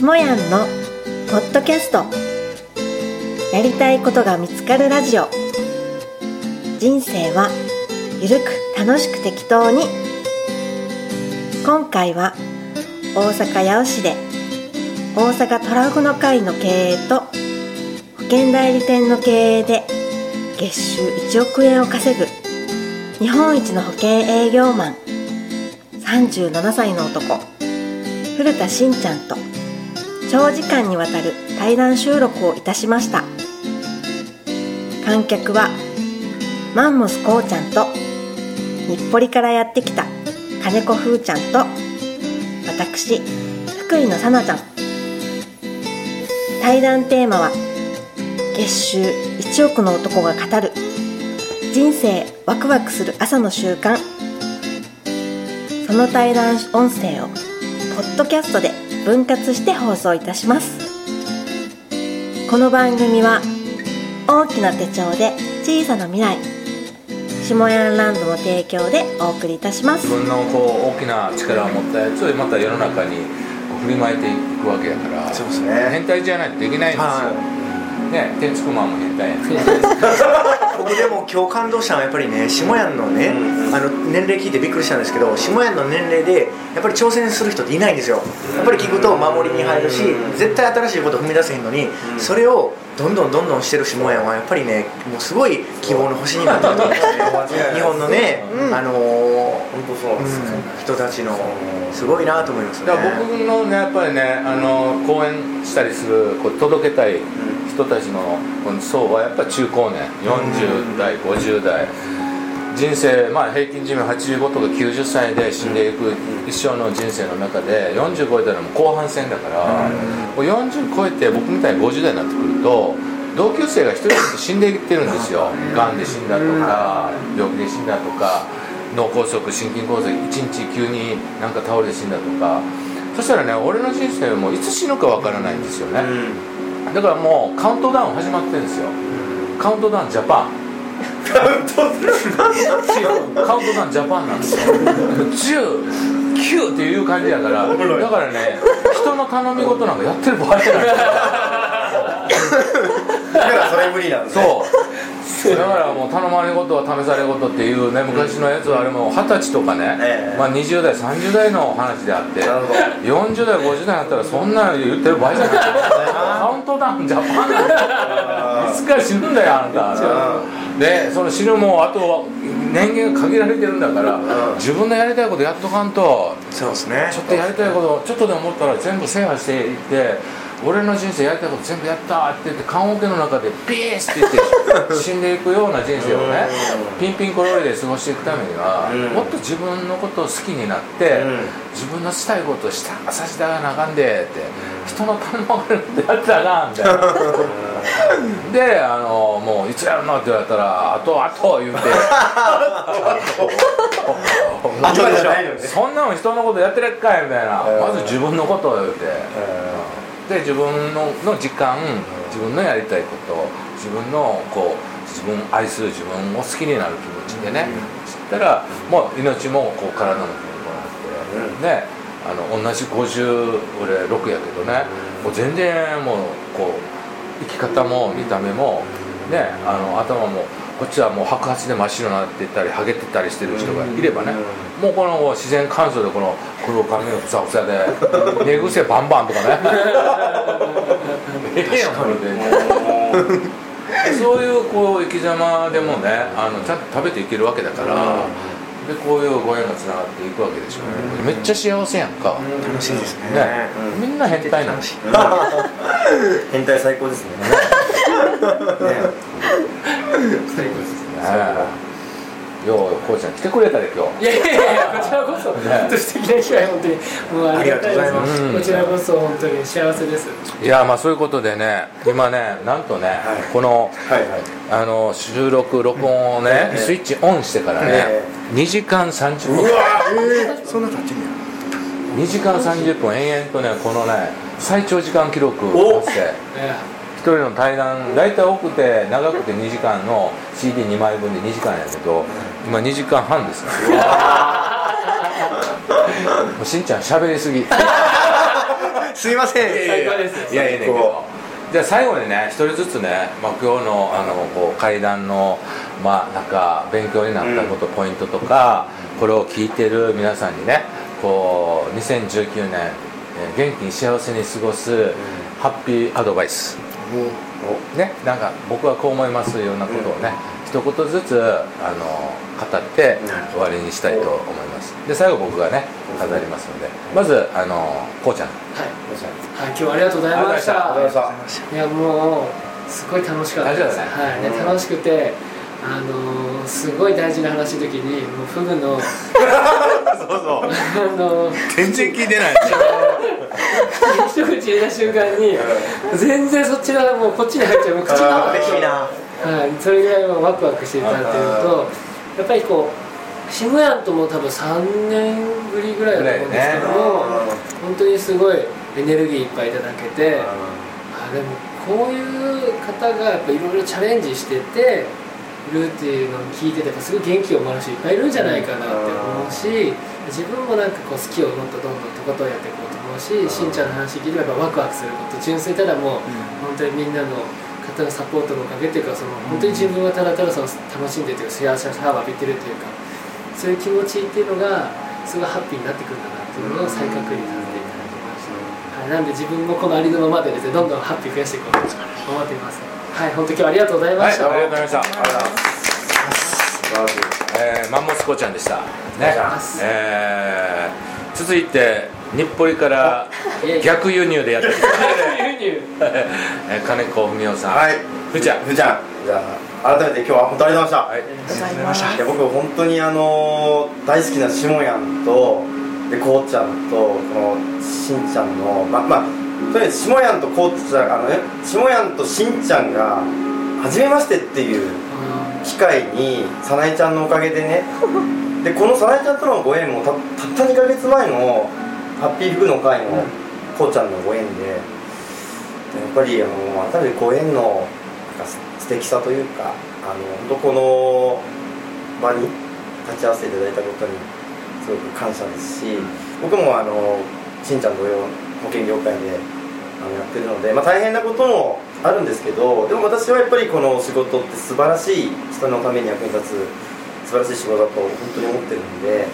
しもやんのポッドキャスト。やりたいことが見つかるラジオ。人生はゆるく楽しく適当に。今回は大阪八尾市で大阪トラフの会の経営と保険代理店の経営で月収1億円を稼ぐ日本一の保険営業マン37歳の男古田しんちゃんと長時間にわたる対談収録をいたしました。観客はマンモスこうちゃんと日暮里からやってきた金子ふーちゃんと私福井のさなちゃん。対談テーマは月収1億の男が語る人生ワクワクする朝の習慣。その対談音声をポッドキャストで分割して放送いたします。この番組は大きな手帳で小さな未来下ヤンランドの提供でお送りいたします。自分のこう大きな力を持ったやつをまた世の中に振りまいていくわけやからそうですね。変態じゃないとできないんですよ、はね天竺マンも変態やん僕でも今日感動したのはやっぱりね下屋のね、あの年齢聞いてびっくりしたんですけど下屋の年齢でやっぱり挑戦する人っていないんですよ。やっぱり聞くと守りに入るし絶対新しいこと踏み出せへんのにそれをどんどんどんどんしてる下屋はやっぱりねもうすごい希望の星になってると思うんですね 日本のね、あのー本当そうなんですね、うん人たちのすごいなと思いますね。だから僕のねやっぱりねあの講演したりするこう届けたい人たちの層はやっぱり中高年40代50代。人生まあ平均寿命85とか90歳で死んでいく一生の人生の中で40超えたらもう後半戦だからもう40超えて僕みたいに50代になってくると同級生が一人ずつ死んでいってるんですよ。がん。で死んだとか病気で死んだとか脳梗塞心筋梗塞一日急になんか倒れて死んだとか。そしたらね俺の人生もいつ死ぬかわからないんですよね、だからもうカウントダウン始まってるんですよ、カウントダウンジャパン。カウントダウンカウントダウンジャパンなんですよ。109っていう感じやから。だからね人の頼み事なんかやってる場合じゃない。だからそれ無理なんですね。そうだからもう頼まれ事は試され事っていうね昔のやつはあれも二十歳とかね、ええ。まあ、20代30代の話であってなるほど。40代50代になったらそんなの言ってる場合じゃない。カウントダウンジャパン。だいつか死ぬんだよあなた。でその死ぬもあと年限が限られてるんだから自分のやりたいことやっとかんとそうですね。ちょっとやりたいことちょっとでも思ったら全部制覇していって俺の人生やりたいこと全部やったって言って棺桶の中でピースって言って死んでいくような人生をねピンピンコロリで過ごしていくためにはうん。もっと自分のことを好きになってうん。自分のしたいことをしたさせてあげなあかんでって人の頼まれることやったらあかんみたいな。であのもういつやるのって言われたらあとあと言うて。そんなの人のことやってらっかいみたいな。うん。まず自分のことを言うてで自分のの時間自分のやりたいこと自分のこう自分を愛する自分を好きになる気持ちでね知ったらもう命もこう体もこうなってねあの同じ50俺6やけどねもう全然もうこう生き方も見た目もねあの頭もこっちはもう白髪で真っ白になってたりハゲてたりしてる人がいればねもうこの自然乾燥でこの黒髪がふさふさ で寝癖バンバンとかね。ええやんこれで。そういうこう生き様でもねあのちゃんと食べていけるわけだから、でこういうご縁がつながっていくわけでしょ、めっちゃ幸せやんか、楽しいですね。ね、みんな変態な変態最高ですね最高ですねようこうちゃん来てくれたで今日。いやいやいやこちらこそ。本当素敵な機会本当にもうありがたいですありがとうございます。うん。こちらこそ本当に幸せです。いやまあそういうことでね今ねなんとね、はい。このはいはい。あの収録録音をね、ええ。スイッチオンしてからね、え2時間30分。そんな経ってんねや。2時間30分延々とねこのね最長時間記録おをして。え一人の対談大体多くて長くて2時間の CD2 枚分で2時間やけど今2時間半ですね もうしんちゃん喋りすぎ。喋すいません。最高ですいやいやいやいやいやいやじゃあ最後にね一人ずつね、まあ、今日のあのこう会談のまあなんか勉強になったこと、ポイントとかこれを聞いてる皆さんにねこう2019年、えー元気に幸せに過ごすハッピーアドバイス、ねなんか僕はこう思いますようなことをね、一言ずつあの語って終わりにしたいと思います。で最後僕がね飾りますのでまずあのこうちゃん。はい、はい、今日はありがとうございました。ありがとうございました。いやもうすごい楽しかったです、楽しかったはいね、楽しくてあのーすごい大事な話の時にもうフグのそうそう。あのー全然聞いてない一口入れた瞬間に全然そっちがもうこっちに入っちゃう口が嬉しいな。はい、それぐらいもうワクワクしていたっていうのとやっぱりこうシムヤンとも多分3年ぶりぐらいだと思うんですけども、本当にすごいエネルギーいっぱいいただけて、あでもこういう方がやっぱいろいろチャレンジしてているっていうのを聞いててすごい元気をもらう人いっぱいいるんじゃないかなって思うし自分もなんかこう好きをもっとどんどんとことんやっていこうと思うししんちゃんの話聞いてやっぱワクワクすること純粋ただもう本当にみんなの方のサポートのおかげっていうかその本当に自分はただただその楽しんでというか幸せなシャワー浴びてるというかそういう気持ちっていうのがすごいハッピーになってくるんだなっていうのを再確認させていただきました、はい、なんで自分もこのありのままでですねどんどんハッピー増やしていこうと思っていますはい本当今日はありがとうございまはい、あした、りがとうございました。えー、マンモスコちゃんでした。ねありがとうございま。えー、続いて日暮里から逆輸入でやってきた。輸入 えー金子文夫さん。はいふーちゃん。ふーちゃんじゃあ改めて今日は本当ありがとうございました、はい。ございましたいや僕本当にあの大好きなしもやんとでこうちゃんとこのしんちゃんのままあとりあえずしもやんとこうちゃんあのねしもやんとしんちゃんが初めましてっていう機会にさなえちゃんのおかげでね でこのさなえちゃんとのご縁もたたった2ヶ月前のハッピーフグの会のこうちゃんのご縁でやっぱりあの改めてご縁のなんかす素敵さというかあの本当この場に立ち会わせていただいたことにすごく感謝ですし僕もあのしんちゃん同様保険業界であのやってるので、まあ、大変なこともあるんですけどでも私はやっぱりこの仕事って素晴らしい人のために役に立つ素晴らしい仕事だと本当に思ってるんで、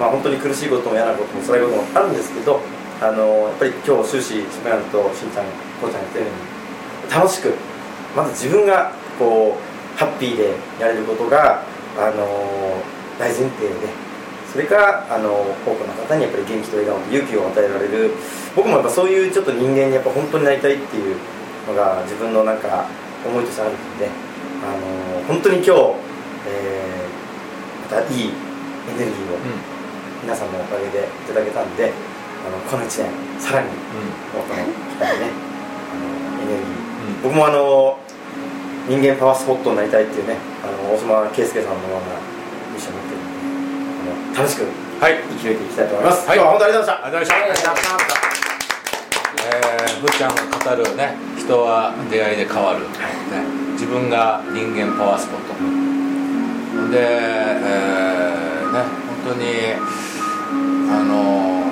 まあ、本当に苦しいことも嫌なことも辛いこともあるんですけどあのやっぱり今日終始しもやんとしんちゃんこうちゃんやってるように楽しくまず自分がこうハッピーでやれることが、あの大前提でそれからあの多くの方にやっぱり元気と笑顔と勇気を与えられる僕もやっぱそういうちょっと人間にやっぱ本当になりたいっていうのが自分のなんか思いとしてあるので、あの本当に今日、えーまたいいエネルギーを皆さんのおかげでいただけたんであのこの1年さらにこの機会でねあのエネルギー。僕もあの人間パワースポットになりたいっていうねあの大島圭介さんのようなミッションを持ってるんであの楽しくはい。生き抜いていきたいと思います、はい今日は本当にありがとうございましたありがとうございました。えー、ちゃんが語るね、人は出会いで変わる。ね、自分が人間パワースポット。で、えー、ね、本当に。あの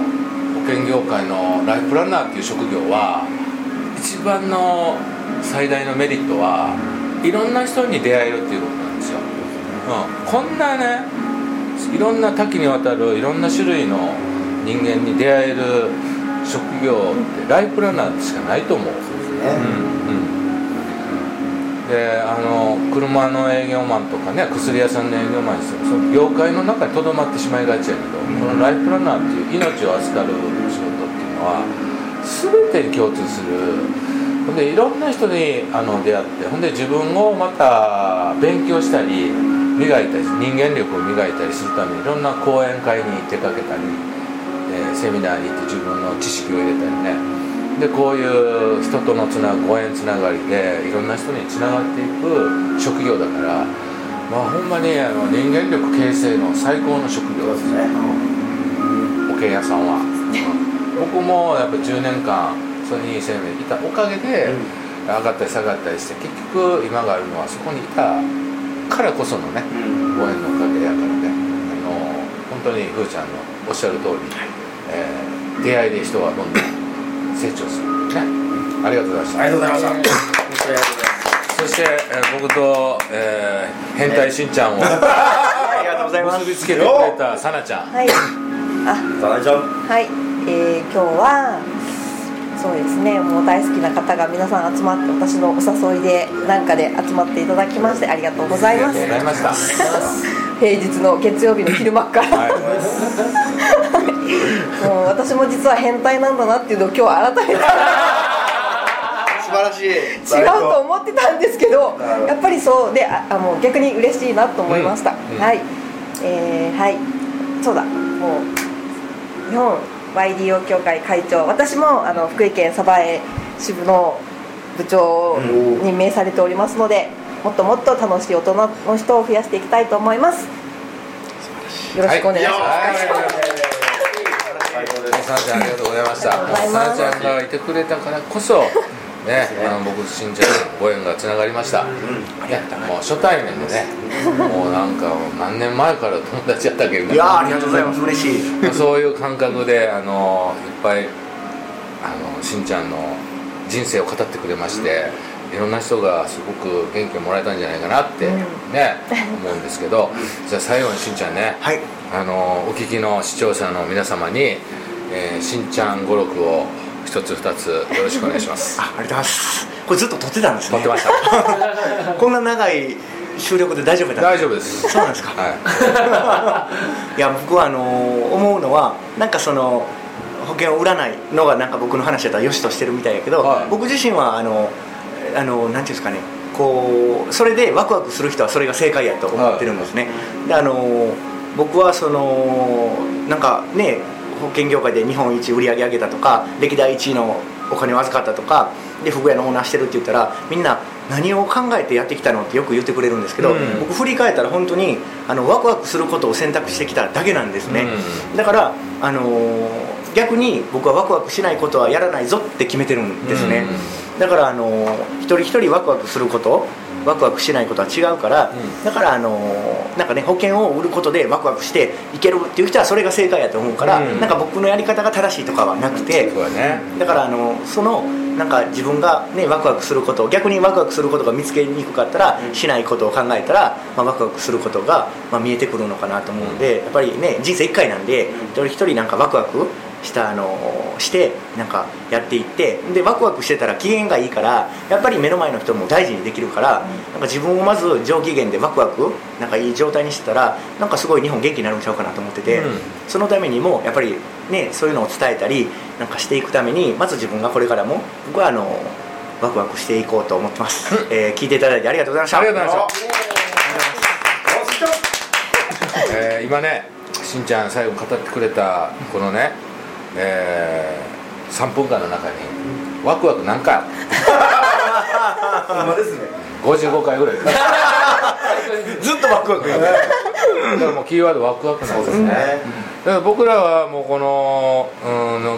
保険業界のライフプランナーっていう職業は一番の最大のメリットはいろんな人に出会えるっていうことなんですよ、うん、こんなねいろんな多岐にわたるいろんな種類の人間に出会える職業ってライフプランナーしかないと思う、ね。うんうん。であの車の営業マンとかね薬屋さんの営業マンにしてもその業界の中にとどまってしまいがちやけど、このライフプランナーっていう命を預かる仕事っていうのは全てに共通する。ほんでいろんな人にあの出会ってほんで自分をまた勉強したり磨いたり人間力を磨いたりするためにいろんな講演会に出かけたり、えーセミナーに行って自分の知識を入れたりね。でこういう人とのつなご縁つながりでいろんな人につながっていく職業だからまあほんまにあの人間力形成の最高の職業ですね。保険屋さんは、僕もやっぱ10年間ソニー生命にいたおかげで、上がったり下がったりして結局今があるのはそこにいたからこそのねうん。ご縁のおかげやからね。あの本当にふーちゃんのおっしゃる通り、えー出会いで人はどんどん成長するね。ありがとうございました。ありがとうございました。本当にありがとうございます。そして、えー僕と、えー変態しんちゃんを ありがとうございます。結びつけてくれたさなちゃん。はい。あ。さなちゃん。はい、えー今日はそうですね。もう大好きな方が皆さん集まって私のお誘いでなんかで集まっていただきましてありがとうございます。ありがとうございました平日の月曜日の昼間から、はい。もう私も実は変態なんだなっていうのを今日改めて。素晴らしい。違うと思ってたんですけどやっぱりそうでああもう逆に嬉しいなと思いました、うんうん。はい。えーはい。そうだ。もう日本 YDO 協会会長私もあの福井県鯖江支部の部長に任命されておりますのでもっともっと楽しい大人の人を増やしていきたいと思います。よろしくお願いします、はい。最高です。さなちゃんありがとうございました。ありがとうございさなちゃんがいてくれたからこそね、あの僕しんちゃんとご縁がつながりました、ねもう初対面でね もうなんか何年前から友達やったっけみたいやありがとうございます。嬉しい。そういう感覚であのいっぱいあのしんちゃんの人生を語ってくれまして、いろんな人がすごく元気をもらえたんじゃないかなって、うん。ね思うんですけど。じゃあ最後にしんちゃんね、はい。あのお聞きの視聴者の皆様に、えーしんちゃん語録を一つ二つよろしくお願いします。あありがとうございます。これずっと撮ってたんですね。撮ってました。こんな長い収録で大丈夫だ大丈夫です。そうなんですか？はい。や僕はあの思うのはなんかその保険を売らないのがなんか僕の話だったらよしとしてるみたいやけど、はい。僕自身はあのあのなんていうんですかね。こうそれでワクワクする人はそれが正解やと思ってるんですね、であの僕はそのなんかね保険業界で日本一売り上げ上げたとか歴代1位のお金を預かったとかで服屋のオーナーしてるって言ったらみんな何を考えてやってきたのってよく言ってくれるんですけど、うん。僕振り返ったら本当にあのワクワクすることを選択してきただけなんですね、だから、あのー逆に僕はワクワクしないことはやらないぞって決めてるんですね、だから、あのー一人一人ワクワクすることワクワクしないことは違うから、うん。だから、あのーなんかね保険を売ることでワクワクしていけるっていう人はそれが正解やと思うから、うん。なんか僕のやり方が正しいとかはなくて、そうだね。だからあのそのなんか自分が、ね、ワクワクすること逆にワクワクすることが見つけにくかったら、しないことを考えたら、まあ、ワクワクすることが、まあ、見えてくるのかなと思うんで、やっぱりね人生1回なんで一人一人なんかワクワクしたあのしてなんかやっていってでワクワクしてたら機嫌がいいからやっぱり目の前の人も大事にできるから、なんか自分をまず上機嫌でワクワクなんかいい状態にしてたらなんかすごい日本元気になるんちゃうかなと思ってて、うん。そのためにもやっぱりねそういうのを伝えたりなんかしていくためにまず自分がこれからも僕はあのワクワクしていこうと思ってます、えー聞いていただいてありがとうございました。ありがとうございま えー今ねしんちゃん最後語ってくれたこのね、えー3分間の中にワクワク何回ある？ほんまですね。55回ぐらい。ずっとワクワクやだからもうキーワードワクワクなんですね。だから僕らはもうこのうんの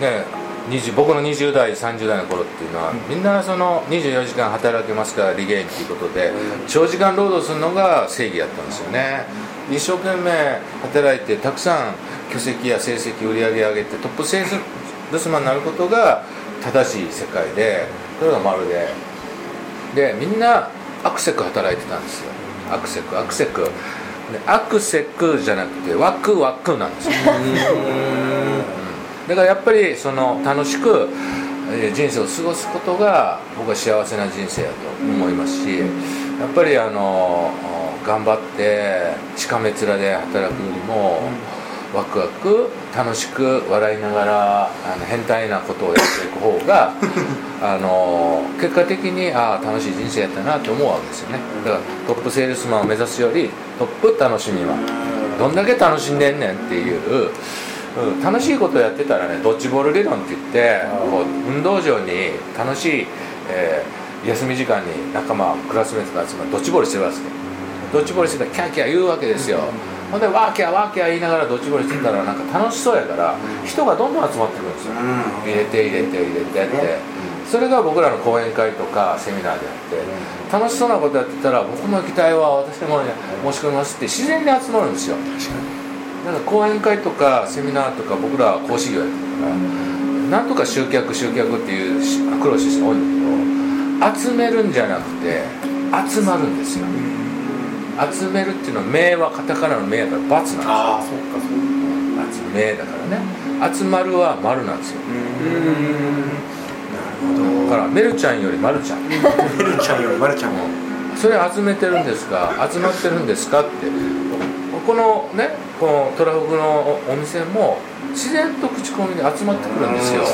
ね20僕の20代30代の頃っていうのは、みんなその24時間働けますから利減っていうことで、長時間労働するのが正義やったんですよね一生懸命働いてたくさん巨石や成績売り上げ上げてトップセールスマンになることが正しい世界でそれがまるででみんなアクセク働いてたんですよ。アクセクアクセク。アクセクじゃなくてワクワクなんですよ。だからやっぱりその楽しく人生を過ごすことが僕は幸せな人生だと思いますしやっぱりあの頑張ってしかめ面で働くよりもワクワク楽しく笑いながらあの変態なことをやっていく方が あの結果的にああ楽しい人生やったなと思うわけですよね。だからトップセールスマンを目指すよりトップ楽しみはどんだけ楽しんでんねんっていう、うん、楽しいことをやってたらねドッジボール理論って言ってこう運動場に楽しい、えー休み時間に仲間クラスメートが集まってドッジボールしてるわけですよドッジボールしてたらキャーキャー言うわけですよ、ほんでワーキャーワーキャー言いながらドッジボールしてたらなんか楽しそうやから人がどんどん集まってくるんですよ、入れて入れて入れてって、それが僕らの講演会とかセミナーであって。楽しそうなことやってたら僕も行きたいわ私も、ね、申し込みますって自然に集まるんですよ。なんか講演会とかセミナーとか僕らは講師業やってるからなんとか集客集客っていうアクロシスが多いんだけど集めるんじゃなくて集まるんですよ集めるっていうのは名はカタカナの名やから×なんですよ。ああそっかそっか。集めだからね。集まるは丸なんですよ。だからメルちゃんよりマルちゃん。メルちゃんよりマルちゃんもそれ集めてるんですか集まってるんですかって。このねこのトラフグのお店も自然と口コミで集まってくるんですよ。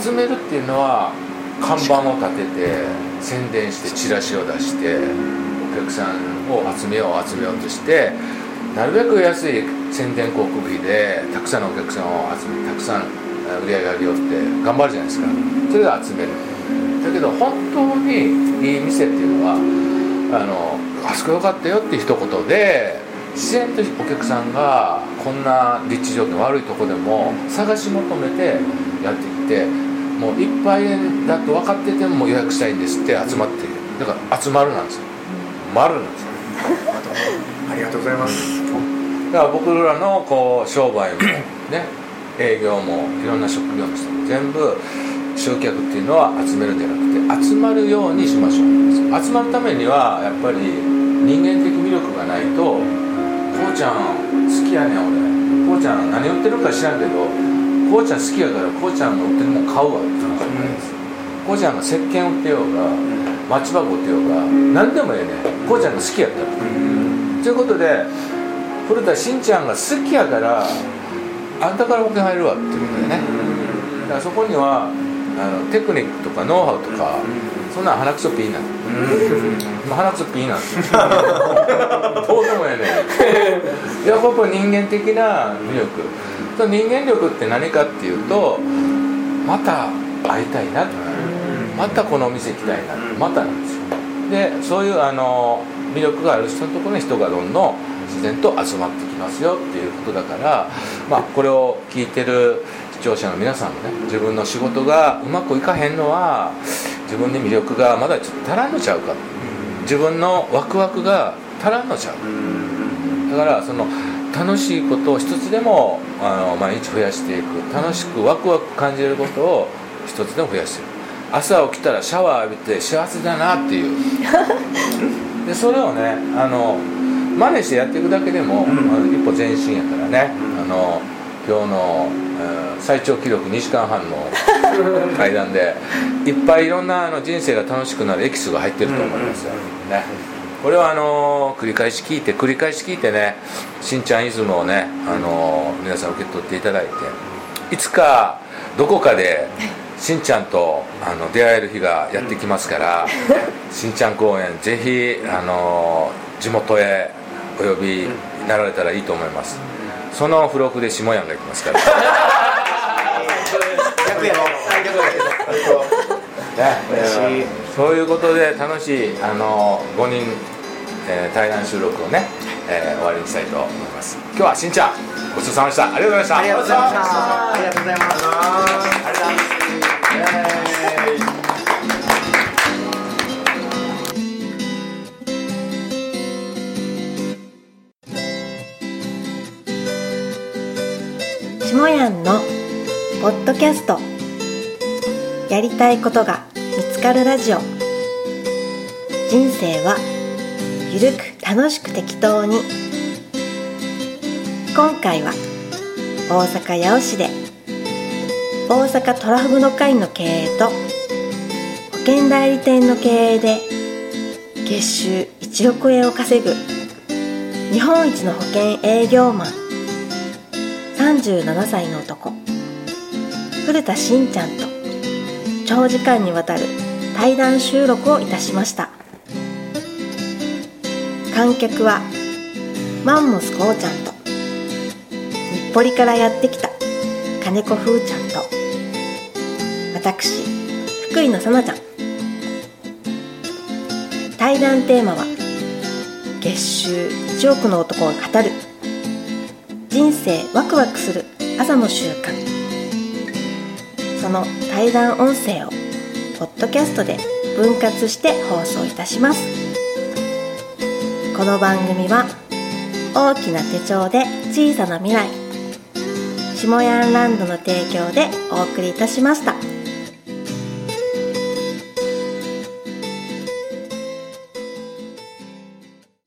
集めるっていうのは看板を立てて宣伝してチラシを出してお客さんを集めよう集めようとしてなるべく安い宣伝広告費でたくさんのお客さんを集めたくさん売り上げ上げようって頑張るじゃないですか。それで集める。だけど本当にいい店っていうのはあのあそこよかったよって一言で自然とお客さんがこんな立地条件悪いとこでも探し求めてやってきてもういっぱいだと分かってても予約したいんですって集まってだから集まるなんですよ。丸なんですよ。ありがとうございます。だから僕らのこう商売もね営業もいろんな職業の人も全部集客っていうのは集めるんじゃなくて集まるようにしましょう。集まるためにはやっぱり人間的魅力がないと「こうちゃん好きやねん俺。こうちゃん何売ってるか知らんけどこうちゃん好きやからこうちゃんが売ってるもん買うわ」って言うじゃないですこうちゃんが石鹸売ってようがマッチ箱売ってようが何でもええねん。こうちゃんが好きやったらということで古田しんちゃんが好きやからあんたから保険入るわっていうことでね。だからそこにはあのテクニックとかノウハウとかそんなん鼻くそピーな。ん。まあ鼻くそピーなんですよどうでもええねん。いややっぱ人間的な魅力。人間力って何かっていうとまた会いたいなまたこのお店行きたいなまたなんですよ。でそういうあの魅力がある人のところに人がどんどん自然と集まってきますよっていうことだから、まあ、これを聞いてる視聴者の皆さんもね自分の仕事がうまくいかへんのは自分に魅力がまだちょっと足らんのちゃうか。自分のワクワクが足らんのちゃう。だからその楽しいことを一つでもあの毎日増やしていく。楽しくワクワク感じることを一つでも増やしていく朝起きたらシャワー浴びて幸せだなっていう。でそれをねあの真似してやっていくだけでも、あの一歩前進やからね、あの今日の、えー最長記録2時間半の 会談でいっぱいいろんなあの人生が楽しくなるエキスが入ってると思いますよ、ね、これはあの繰り返し聞いて繰り返し聞いてねしんちゃんイズムをねあの皆さん受け取っていただいていつかどこかでしんちゃんとあの出会える日がやってきますから、しんちゃん公演ぜひあの地元へお呼びになられたらいいと思います。その付録で下やんが行きますから。そういうことで楽しいあの5人、えー対談収録をね、えー終わりにしたいと思います。今日はしんちゃんごちそうさまでした。ありがとうございました。ありがとうございました。ありがとうございますしもやんのポッドキャスト。やりたいことが見つかるラジオ。人生はゆるく楽しく適当に。今回は大阪八尾市で大阪トラフグの会の経営と保険代理店の経営で月収1億円を稼ぐ日本一の保険営業マン。37歳の男。古田しんちゃんと長時間にわたる対談収録をいたしました。観客はマンモスこうちゃんと日暮里からやってきた金子ふーちゃんと私福井のさなちゃん。対談テーマは月収1億の男が語る。人生ワクワクする朝の習慣。その対談音声をポッドキャストで分割して放送いたします。この番組は大きな手帳で小さな未来下ヤンランドの提供でお送りいたしました。